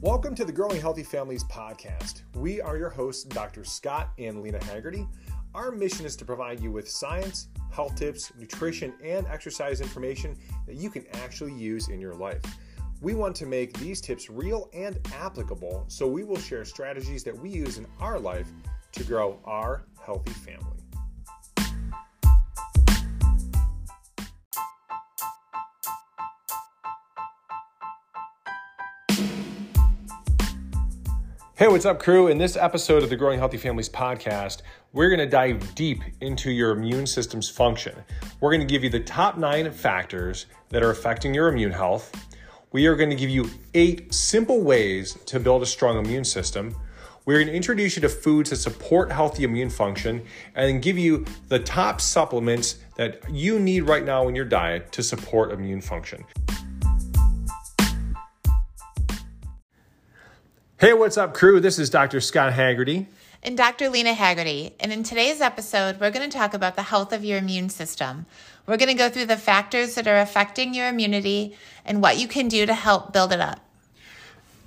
Welcome to the Growing Healthy Families podcast. We are your hosts, Dr. Scott and Lena Haggerty. Our mission is to provide you with science, health tips, nutrition, and exercise information that you can actually use in your life. We want to make these tips real and applicable, so we will share strategies that we use in our life to grow our healthy family. Hey, what's up, crew? In this episode of the Growing Healthy Families podcast, we're going to dive deep into your immune system's function. We're going to give you the top nine factors that are affecting your immune health. We are going to give you eight simple ways to build a strong immune system. We're going to introduce you to foods that support healthy immune function and give you the top supplements that you need right now in your diet to support immune function. Hey, what's up, crew? This is Dr. Scott Haggerty. And Dr. Lena Haggerty. And in today's episode, we're going to talk about the health of your immune system. We're going to go through the factors that are affecting your immunity and what you can do to help build it up.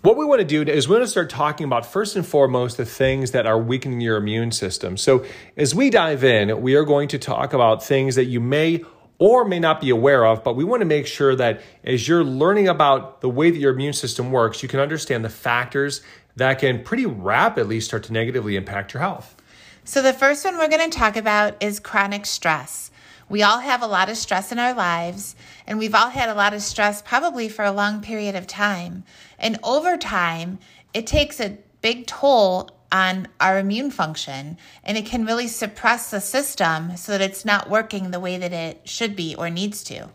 What we want to do is we want to start talking about first and foremost the things that are weakening your immune system. So, as we dive in, we are going to talk about things that you may or may not be aware of, but we want to make sure that as you're learning about the way that your immune system works, you can understand the factors that can pretty rapidly start to negatively impact your health. So, the first one we're going to talk about is chronic stress. We all have a lot of stress in our lives, and we've all had a lot of stress probably for a long period of time. And over time, it takes a big toll on our immune function and it can really suppress the system so that it's not working the way that it should be or needs to.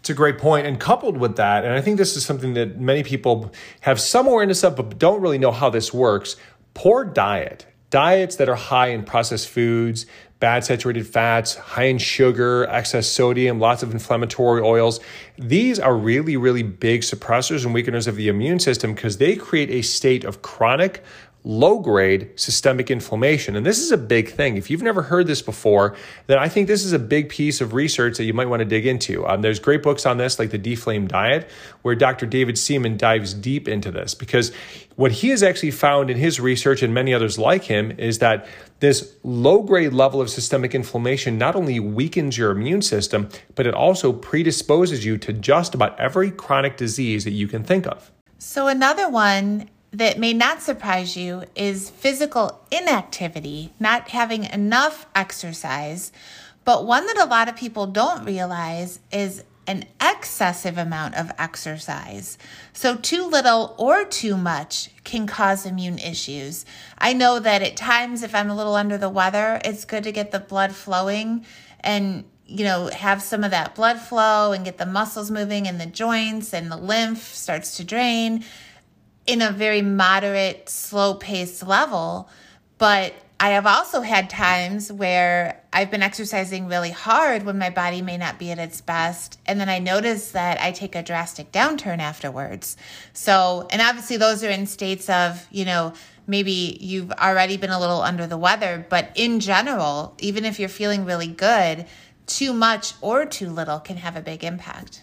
It's a great point. And coupled with that, and I think this is something that many people have some awareness of, but don't really know how this works poor diet. Diets that are high in processed foods, bad saturated fats, high in sugar, excess sodium, lots of inflammatory oils. These are really, really big suppressors and weakeners of the immune system because they create a state of chronic low grade systemic inflammation. And this is a big thing. If you've never heard this before, then I think this is a big piece of research that you might want to dig into. Um, there's great books on this, like the Deflame Diet, where Dr. David Seaman dives deep into this because what he has actually found in his research and many others like him is that this low grade level of systemic inflammation not only weakens your immune system, but it also predisposes you to just about every chronic disease that you can think of. So, another one that may not surprise you is physical inactivity, not having enough exercise. But one that a lot of people don't realize is an excessive amount of exercise. So, too little or too much can cause immune issues. I know that at times, if I'm a little under the weather, it's good to get the blood flowing and you know, have some of that blood flow and get the muscles moving and the joints and the lymph starts to drain in a very moderate, slow paced level. But I have also had times where I've been exercising really hard when my body may not be at its best. And then I notice that I take a drastic downturn afterwards. So, and obviously, those are in states of, you know, maybe you've already been a little under the weather. But in general, even if you're feeling really good, too much or too little can have a big impact.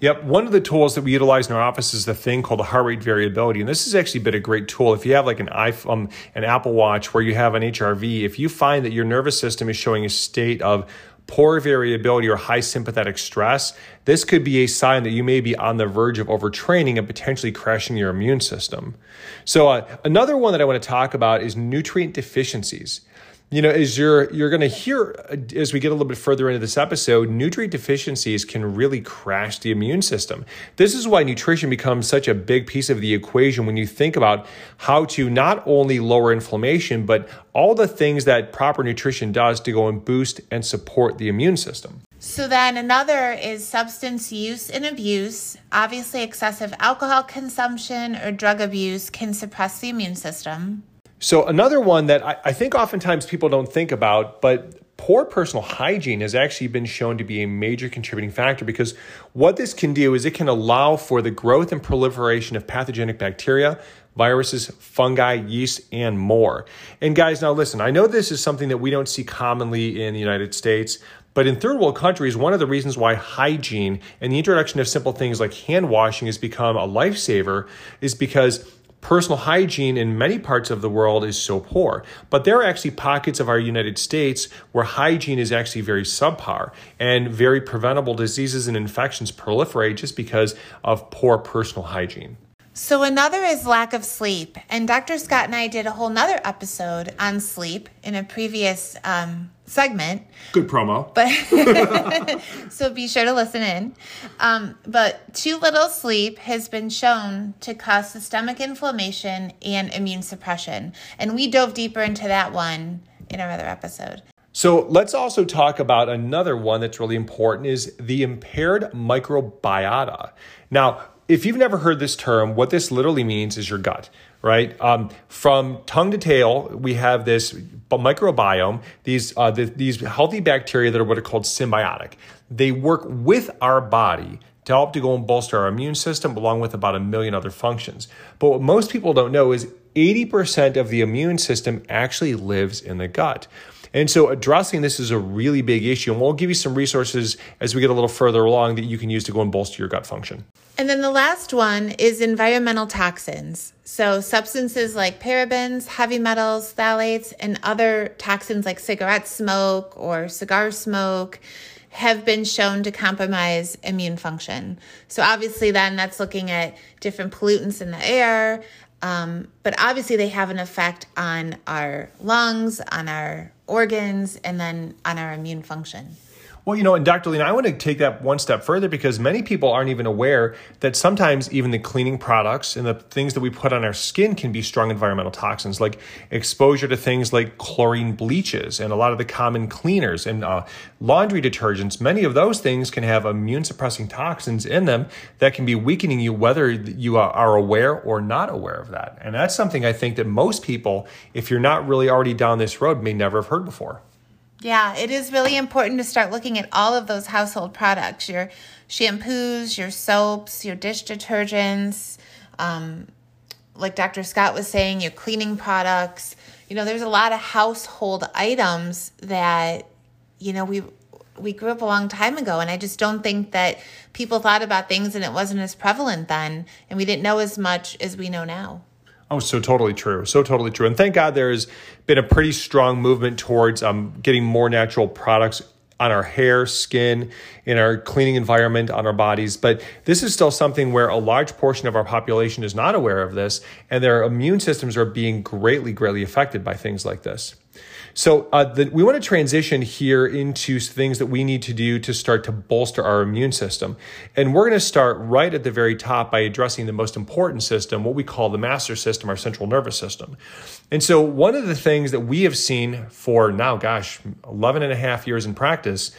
Yep. One of the tools that we utilize in our office is the thing called the heart rate variability. And this has actually been a great tool. If you have like an iPhone, um, an Apple Watch where you have an HRV, if you find that your nervous system is showing a state of poor variability or high sympathetic stress, this could be a sign that you may be on the verge of overtraining and potentially crashing your immune system. So, uh, another one that I want to talk about is nutrient deficiencies you know, as you're you're going to hear uh, as we get a little bit further into this episode, nutrient deficiencies can really crash the immune system. This is why nutrition becomes such a big piece of the equation when you think about how to not only lower inflammation, but all the things that proper nutrition does to go and boost and support the immune system. So then another is substance use and abuse. Obviously, excessive alcohol consumption or drug abuse can suppress the immune system. So, another one that I, I, think oftentimes people don't think about, but poor personal hygiene has actually been shown to be a major contributing factor because what this can do is it can allow for the growth and proliferation of pathogenic bacteria, viruses, fungi, yeast, and more. And guys, now listen, I know this is something that we don't see commonly in the United States, But in third world countries, one of the reasons why hygiene and the introduction of simple things like hand washing has become a lifesaver is because personal hygiene in many parts of the world is so poor. But there are actually pockets of our United States where hygiene is actually very subpar and very preventable diseases and infections proliferate just because of poor personal hygiene. So another is lack of sleep. And Dr. Scott and I did a whole nother episode on sleep in a previous um, segment. Good promo. But so be sure to listen in. Um, but too little sleep has been shown to cause systemic inflammation and immune suppression. And we dove deeper into that one in our other episode. So let's also talk about another one that's really important is the impaired microbiota. Now, if you've never heard this term, what this literally means is your gut, right? Um, from tongue to tail, we have this microbiome, these, uh, the, these healthy bacteria that are what are called symbiotic. They work with our body to help to go and bolster our immune system along with about a million other functions. But what most people don't know is 80% of the immune system actually lives in the gut. And so addressing this is a really big issue. And we'll give you some resources as we get a little further along that you can use to go and bolster your gut function. And then the last one is environmental toxins. So, substances like parabens, heavy metals, phthalates, and other toxins like cigarette smoke or cigar smoke have been shown to compromise immune function. So, obviously, then that's looking at different pollutants in the air, um, but obviously, they have an effect on our lungs, on our organs, and then on our immune function. Well, you know, and Dr. Lena, I want to take that one step further because many people aren't even aware that sometimes even the cleaning products and the things that we put on our skin can be strong environmental toxins, like exposure to things like chlorine bleaches and a lot of the common cleaners and uh, laundry detergents. Many of those things can have immune suppressing toxins in them that can be weakening you, whether you are aware or not aware of that. And that's something I think that most people, if you're not really already down this road, may never have heard before. Yeah, it is really important to start looking at all of those household products your shampoos, your soaps, your dish detergents, um, like Dr. Scott was saying, your cleaning products. You know, there's a lot of household items that, you know, we we grew up a long time ago and I just don't think that people thought about things and it wasn't as prevalent then and we didn't know as much as we know now. Oh, so totally true. So totally true. And thank God there's been a pretty strong movement towards um, getting more natural products on our hair, skin, in our cleaning environment, on our bodies. But this is still something where a large portion of our population is not aware of this, and their immune systems are being greatly, greatly affected by things like this. So uh, the, we want to transition here into things that we need to do to start to bolster our immune system. And we're going to start right at the very top by addressing the most important system, what we call the master system, our central nervous system. And so one of the things that we have seen for now, gosh, 11 and a half years in practice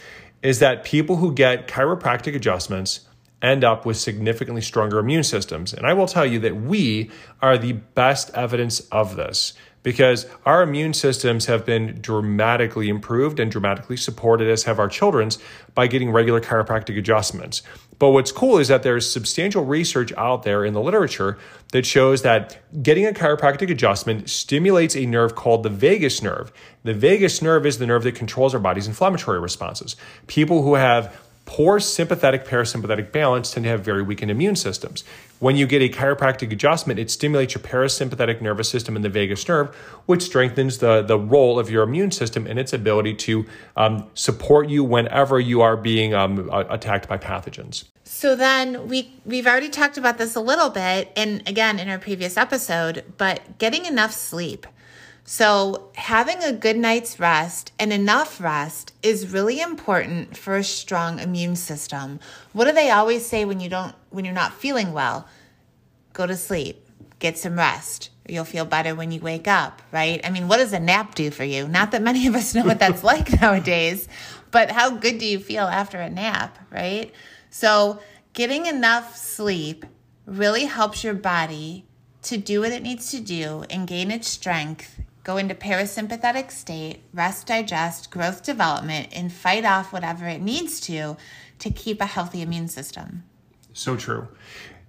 is that people who get chiropractic adjustments end up with significantly stronger immune systems. And I will tell you that we are the best evidence of this because our immune systems have been dramatically improved and dramatically supported, as have our children's, by getting regular chiropractic adjustments. But what's cool is that there's substantial research out there in the literature that shows that getting a chiropractic adjustment stimulates a nerve called the vagus nerve. The vagus nerve is the nerve that controls our body's inflammatory responses. People who have Poor sympathetic parasympathetic balance tend to have very weakened immune systems. When you get a chiropractic adjustment, it stimulates your parasympathetic nervous system and the vagus nerve, which strengthens the, the role of your immune system and its ability to um, support you whenever you are being um, attacked by pathogens. So then we we've already talked about this a little bit, and again in our previous episode, but getting enough sleep. So, having a good night's rest and enough rest is really important for a strong immune system. What do they always say when you don't when you're not feeling well? Go to sleep. Get some rest. You'll feel better when you wake up, right? I mean, what does a nap do for you? Not that many of us know what that's like nowadays, but how good do you feel after a nap, right? So, getting enough sleep really helps your body to do what it needs to do and gain its strength go into parasympathetic state, rest, digest, growth development, and fight off whatever it needs to to keep a healthy immune system. So true.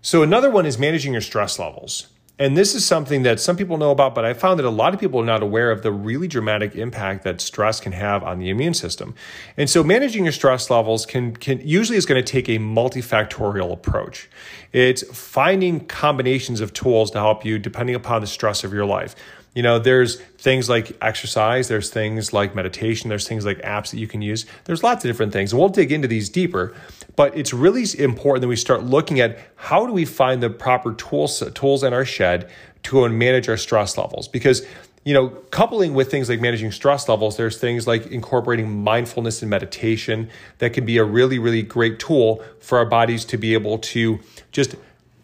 So, another one is managing your stress levels. And this is something that some people know about, but I found that a lot of people are not aware of the really dramatic impact that stress can have on the immune system. And so managing your stress levels can, can usually is going to take a multifactorial approach. It's finding combinations of tools to help you depending upon the stress of your life. You know, there's things like exercise, there's things like meditation, there's things like apps that you can use. There's lots of different things. And we'll dig into these deeper, but it's really important that we start looking at how do we find the proper tools tools in our shed to manage our stress levels because you know, coupling with things like managing stress levels, there's things like incorporating mindfulness and meditation that can be a really, really great tool for our bodies to be able to just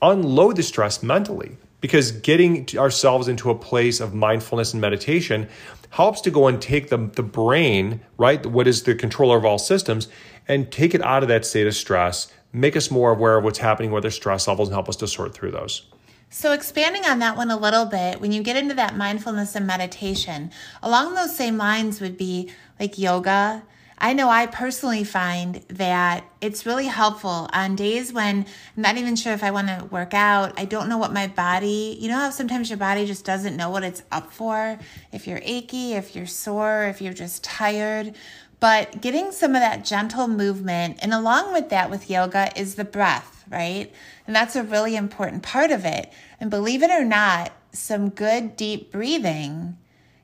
unload the stress mentally because getting ourselves into a place of mindfulness and meditation helps to go and take the, the brain, right, what is the controller of all systems, and take it out of that state of stress, make us more aware of what's happening with our stress levels, and help us to sort through those. So, expanding on that one a little bit, when you get into that mindfulness and meditation, along those same lines would be like yoga, I know I personally find that it's really helpful on days when I'm not even sure if I want to work out. I don't know what my body, you know how sometimes your body just doesn't know what it's up for? If you're achy, if you're sore, if you're just tired. But getting some of that gentle movement, and along with that, with yoga, is the breath, right? And that's a really important part of it. And believe it or not, some good deep breathing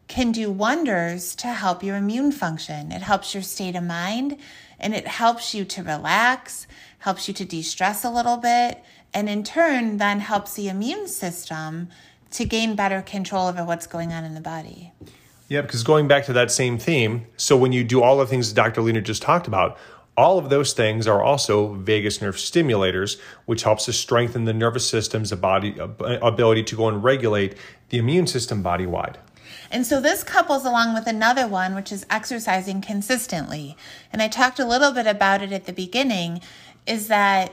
can do wonders to help your immune function. It helps your state of mind and it helps you to relax, helps you to de stress a little bit, and in turn, then helps the immune system to gain better control over what's going on in the body. Yeah, because going back to that same theme, so when you do all the things Dr. Lena just talked about, all of those things are also vagus nerve stimulators, which helps to strengthen the nervous system's body, ability to go and regulate the immune system body wide. And so this couples along with another one, which is exercising consistently. And I talked a little bit about it at the beginning, is that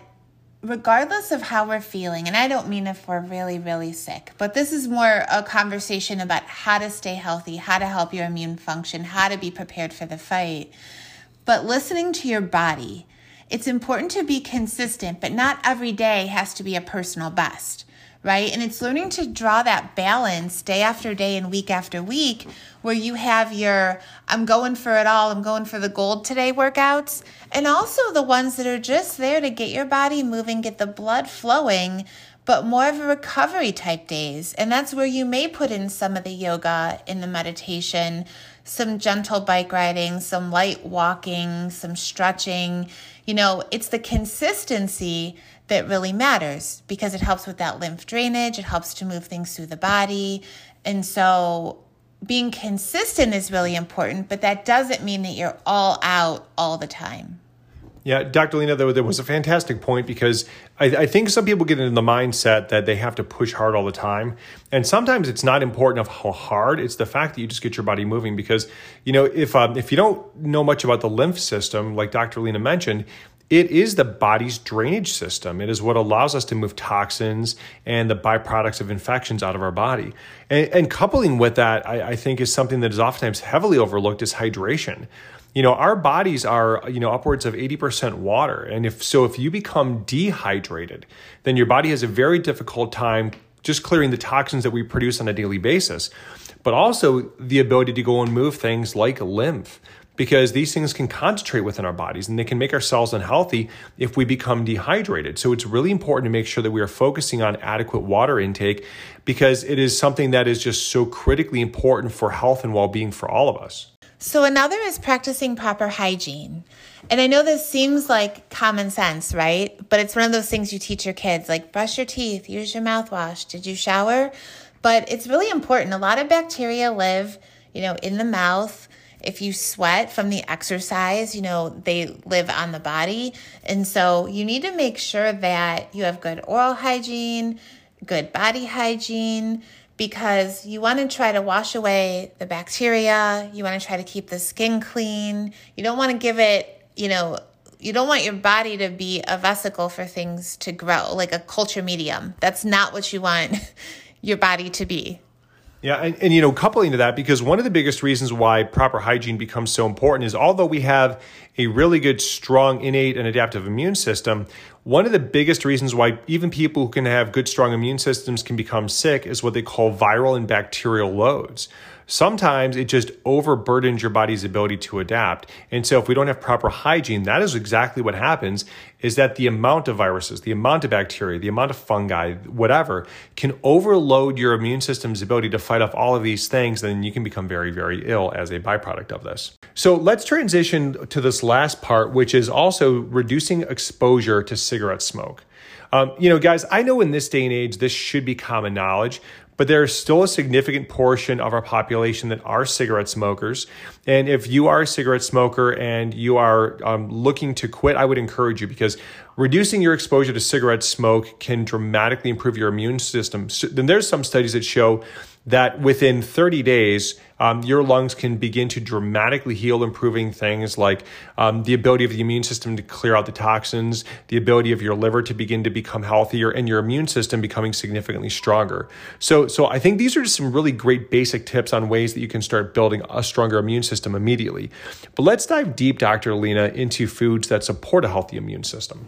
regardless of how we're feeling, and I don't mean if we're really, really sick, but this is more a conversation about how to stay healthy, how to help your immune function, how to be prepared for the fight. But listening to your body, it's important to be consistent, but not every day has to be a personal best right? And it's learning to draw that balance day after day and week after week where you have your I'm going for it all, I'm going for the gold today workouts, and also the ones that are just there to get your body moving, get the blood flowing. But more of a recovery type days. And that's where you may put in some of the yoga in the meditation, some gentle bike riding, some light walking, some stretching. You know, it's the consistency that really matters because it helps with that lymph drainage, it helps to move things through the body. And so being consistent is really important, but that doesn't mean that you're all out all the time. Yeah, Dr. Lena, there, there was a fantastic point because I, I, think some people get into the mindset that they have to push hard all the time. And sometimes it's not important of how hard, it's the fact that you just get your body moving. Because, you know, if, um, if you don't know much about the lymph system, like Dr. Lena mentioned, it is the body's drainage system. It is what allows us to move toxins and the byproducts of infections out of our body. And, and coupling with that, I, I think, is something that is oftentimes heavily overlooked is hydration you know our bodies are you know upwards of 80% water and if so if you become dehydrated then your body has a very difficult time just clearing the toxins that we produce on a daily basis but also the ability to go and move things like lymph because these things can concentrate within our bodies and they can make our cells unhealthy if we become dehydrated. So it's really important to make sure that we are focusing on adequate water intake because it is something that is just so critically important for health and well being for all of us. So, another is practicing proper hygiene. And I know this seems like common sense, right? But it's one of those things you teach your kids like brush your teeth, use your mouthwash, did you shower? But it's really important. A lot of bacteria live, you know, in the mouth if you sweat from the exercise, you know, they live on the body. And so you need to make sure that you have good oral hygiene, good body hygiene, because you want to try to wash away the bacteria. You want to try to keep the skin clean. You don't want to give it, you know, you don't want your body to be a vesicle for things to grow, like a culture medium. That's not what you want your body to be. Yeah, and, and, you know, coupling to that, because one of the biggest reasons why proper hygiene becomes so important is although we have a really good, strong, innate, and adaptive immune system, one of the biggest reasons why even people who can have good, strong immune systems can become sick is what they call viral and bacterial loads. Sometimes it just overburdens your body's ability to adapt. And so if we don't have proper hygiene, that is exactly what happens is that the amount of viruses, the amount of bacteria, the amount of fungi, whatever, can overload your immune system's ability to fight off all of these things. Then you can become very, very ill as a byproduct of this. So let's transition to this last part, which is also reducing exposure to cigarette smoke. Um, you know, guys, I know in this day and age, this should be common knowledge, but there's still a significant portion of our population that are cigarette smokers. And if you are a cigarette smoker and you are um, looking to quit, I would encourage you because reducing your exposure to cigarette smoke can dramatically improve your immune system. So, then there's some studies that show that within 30 days, um, your lungs can begin to dramatically heal, improving things like um, the ability of the immune system to clear out the toxins, the ability of your liver to begin to become healthier, and your immune system becoming significantly stronger. So, so I think these are just some really great basic tips on ways that you can start building a stronger immune system immediately. But let's dive deep, Dr. Lena, into foods that support a healthy immune system.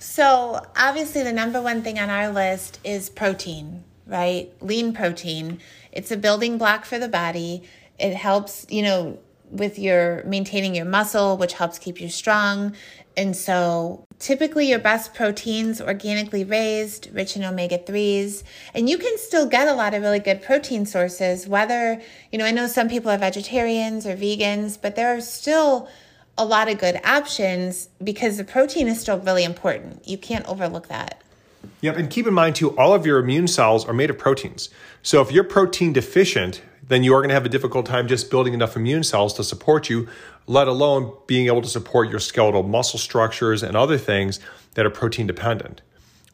So, obviously, the number one thing on our list is protein right? Lean protein. It's a building block for the body. It helps, you know, with your maintaining your muscle, which helps keep you strong. And so typically your best proteins organically raised, rich in omega 3s, and you can still get a lot of really good protein sources whether, you know, I know some people are vegetarians or vegans, but there are still a lot of good options because the protein is still really important. You can't overlook that. Yep, and keep in mind too, all of your immune cells are made of proteins. So if you're protein deficient, then you are going to have a difficult time just building enough immune cells to support you, let alone being able to support your skeletal muscle structures and other things that are protein dependent.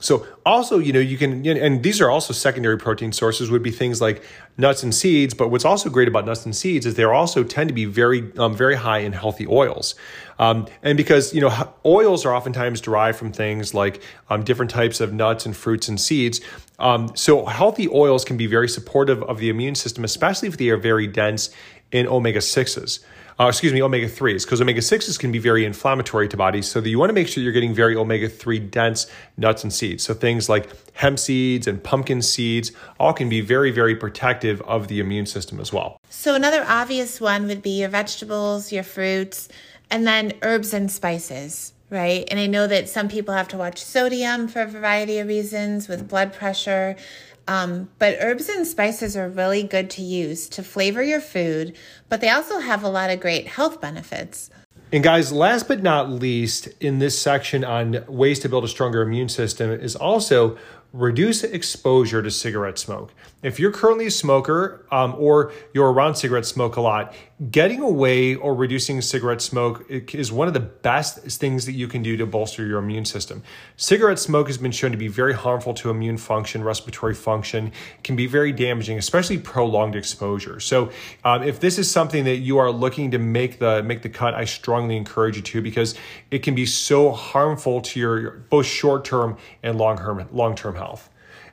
So also, you know, you can, and these are also secondary protein sources would be things like nuts and seeds. But what's also great about nuts and seeds is they also tend to be very, um, very high in healthy oils. Um, and because, you know, oils are oftentimes derived from things like um, different types of nuts and fruits and seeds. Um, so healthy oils can be very supportive of the immune system, especially if they are very dense in omega 6s uh, excuse me, omega 3s, because omega 6s can be very inflammatory to bodies. So you want to make sure you're getting very omega 3 dense nuts and seeds. So things like hemp seeds and pumpkin seeds all can be very, very protective of the immune system as well. So another obvious one would be your vegetables, your fruits, and then herbs and spices right? And I know that some people have to watch sodium for a variety of reasons with blood pressure. Um, but herbs and spices are really good to use to flavor your food, but they also have a lot of great health benefits. And guys, last but not least, in this section on ways to build a stronger immune system is also reduce exposure to cigarette smoke. If you're currently a smoker um, or you're around cigarette smoke a lot, getting away or reducing cigarette smoke is one of the best things that you can do to bolster your immune system. Cigarette smoke has been shown to be very harmful to immune function, respiratory function, can be very damaging, especially prolonged exposure. So, um, if this is something that you are looking to make the make the cut, I strongly encourage you to because it can be so harmful to your both short term and long term long term health.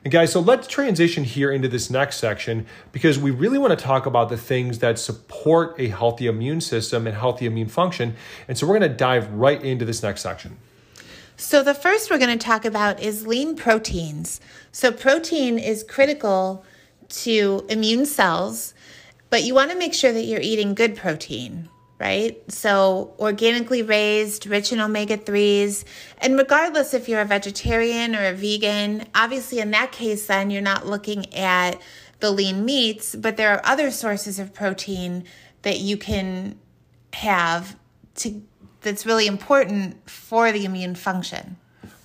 And guys, so let's transition here into this next section because we really want to talk about the things that support a healthy immune system and healthy immune function. And so we're going to dive right into this next section. So, the first we're going to talk about is lean proteins. So, protein is critical to immune cells, but you want to make sure that you're eating good protein right? So, organically raised, rich in omega 3s. And regardless if you're a vegetarian or a vegan, obviously in that case, then you're not looking at the lean meats, but there are other sources of protein that you can have to that's really important for the immune function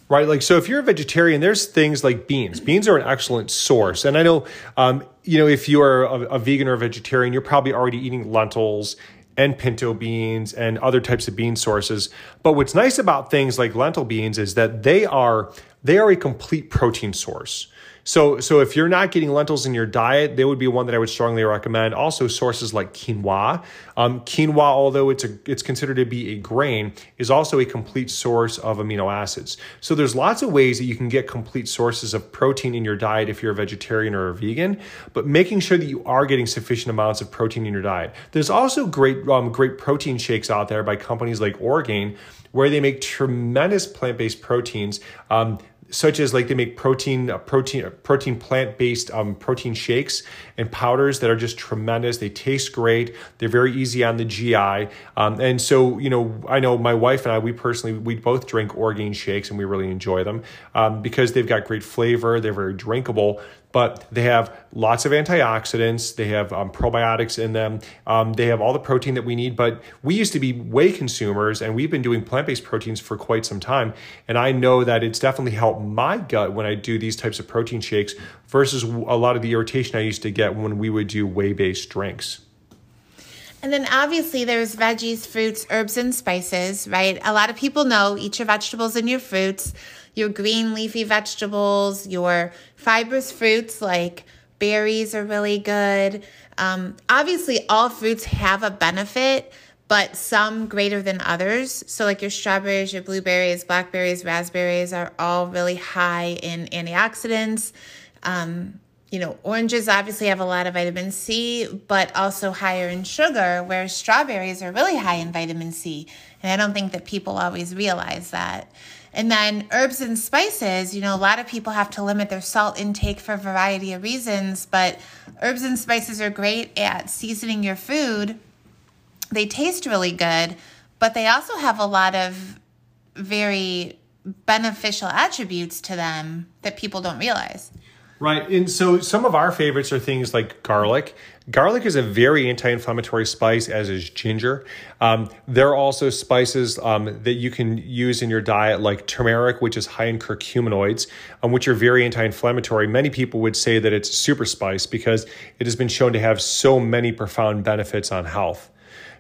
right? Like, so if you're a vegetarian, there's things like beans. Beans are an excellent source. And I know, um, you know, if you are a, a, vegan or a vegetarian, you're probably already eating lentils and pinto beans and other types of bean sources. But what's nice about things like lentil beans is that they are they are a complete protein source. So, so if you're not getting lentils in your diet, they would be one that I would strongly recommend. Also, sources like quinoa. Um, quinoa, although it's a, it's considered to be a grain, is also a complete source of amino acids. So there's lots of ways that you can get complete sources of protein in your diet if you're a vegetarian or a vegan, but making sure that you are getting sufficient amounts of protein in your diet. There's also great um, great protein shakes out there by companies like Orgain where they make tremendous plant-based proteins. Um, such as like they make protein protein protein plant based um, protein shakes and powders that are just tremendous. They taste great. They're very easy on the gi um, and so you know i know my wife and i we personally we both drink Orgain shakes and we really enjoy them um, because they've got great flavor. They're very drinkable but they have lots of antioxidants. They have um, probiotics in them. Um, they have all the protein that we need. But we used to be whey consumers, and we've been doing plant based proteins for quite some time. And I know that it's definitely helped my gut when I do these types of protein shakes versus a lot of the irritation I used to get when we would do whey based drinks. And then obviously there's veggies, fruits, herbs, and spices, right? A lot of people know eat your vegetables and your fruits your green leafy vegetables, your fibrous fruits like berries are really good. Um, obviously, all fruits have a benefit, but some greater than others. So, like your strawberries, your blueberries, blackberries, raspberries are all really high in antioxidants. Um, you know, oranges obviously have a lot of vitamin C, but also higher in sugar, whereas strawberries are really high in vitamin C. And I don't think that people always realize that. And then herbs and spices, you know, a lot of people have to limit their salt intake for a variety of reasons, but herbs and spices are great at seasoning your food. They taste really good, but they also have a lot of very beneficial attributes to them that people don't realize. Right. And so some of our favorites are things like garlic. Garlic is a very anti inflammatory spice, as is ginger. Um, there are also spices um, that you can use in your diet, like turmeric, which is high in curcuminoids, um, which are very anti inflammatory. Many people would say that it's super spice because it has been shown to have so many profound benefits on health.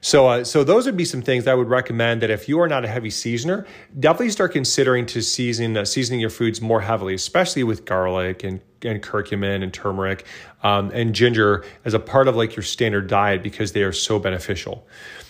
So, uh, so those would be some things I would recommend that if you are not a heavy seasoner, definitely start considering to season uh, seasoning your foods more heavily, especially with garlic and and curcumin and turmeric um, and ginger as a part of like your standard diet because they are so beneficial.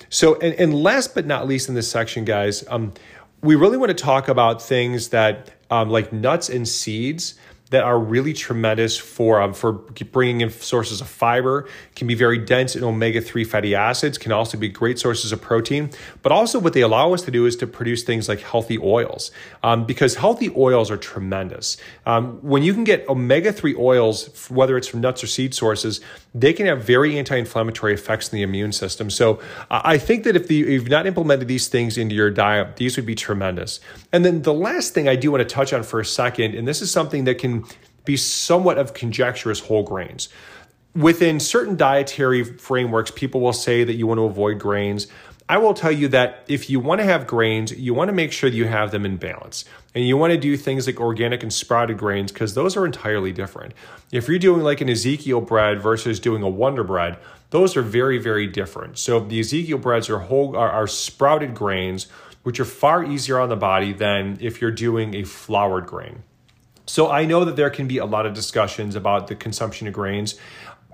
So, and, and last but not least in this section, guys, um, we really want to talk about things that um, like nuts and seeds that are really tremendous for um, for bringing in sources of fiber can be very dense in omega-3 fatty acids can also be great sources of protein. But also what they allow us to do is to produce things like healthy oils um, because healthy oils are tremendous. Um, when you can get omega-3 oils whether it's from nuts or seed sources they can have very anti-inflammatory effects in the immune system. So uh, i think that if, the, if you've not implemented these things into your diet these would be tremendous. And then the last thing i do want to touch on for a second and this is something that can be somewhat of conjecturous whole grains. Within certain dietary frameworks, people will say that you want to avoid grains. I will tell you that if you want to have grains, you want to make sure that you have them in balance. And you want to do things like organic and sprouted grains because those are entirely different. If you're doing like an Ezekiel bread versus doing a Wonder bread, those are very, very different. So the Ezekiel breads are whole are, are sprouted grains, which are far easier on the body than if you're doing a floured grain. So I know that there can be a lot of discussions about the consumption of grains,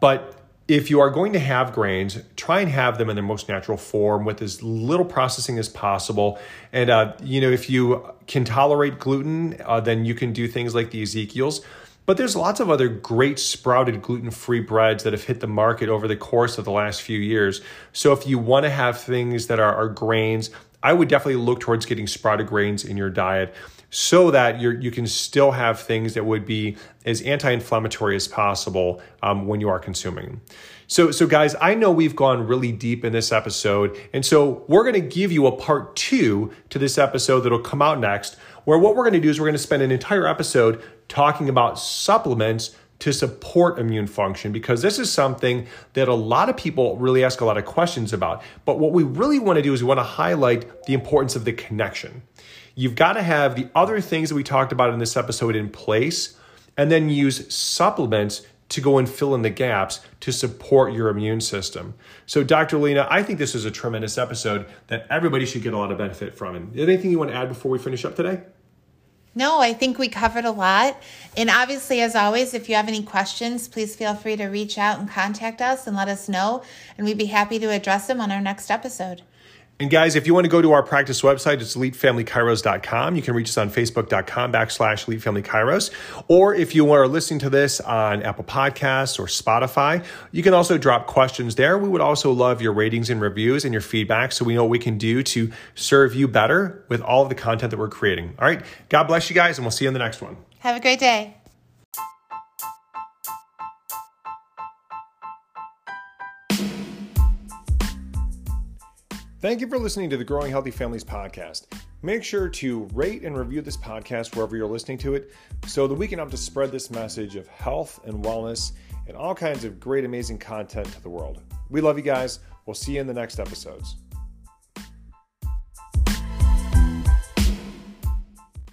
but if you are going to have grains, try and have them in their most natural form with as little processing as possible. And, uh, you know, if you can tolerate gluten, uh, then you can do things like the Ezekiel's. But there's lots of other great sprouted gluten free breads that have hit the market over the course of the last few years. So if you want to have things that are, are grains, I would definitely look towards getting sprouted grains in your diet so that you you can still have things that would be as anti-inflammatory as possible um, when you are consuming. So, so guys, I know we've gone really deep in this episode, and so we're going to give you a part two to this episode that'll come out next. Where what we're going to do is we're going to spend an entire episode talking about supplements to support immune function because this is something that a lot of people really ask a lot of questions about. But what we really want to do is we want to highlight the importance of the connection. You've got to have the other things that we talked about in this episode in place and then use supplements to go and fill in the gaps to support your immune system. So, Dr. Lena, I think this is a tremendous episode that everybody should get a lot of benefit from. And anything you want to add before we finish up today? No, I think we covered a lot. And obviously, as always, if you have any questions, please feel free to reach out and contact us and let us know. And we'd be happy to address them on our next episode. And guys, if you want to go to our practice website, it's elitefamilykairos.com. You can reach us on facebook.com backslash elitefamilykairos. Or if you are listening to this on Apple Podcasts or Spotify, you can also drop questions there. We would also love your ratings and reviews and your feedback so we know what we can do to serve you better with all of the content that we're creating. All right. God bless you guys, and we'll see you in the next one. Have a great day. Thank you for listening to the Growing Healthy Families podcast. Make sure to rate and review this podcast wherever you're listening to it so that we can help to spread this message of health and wellness and all kinds of great, amazing content to the world. We love you guys. We'll see you in the next episodes.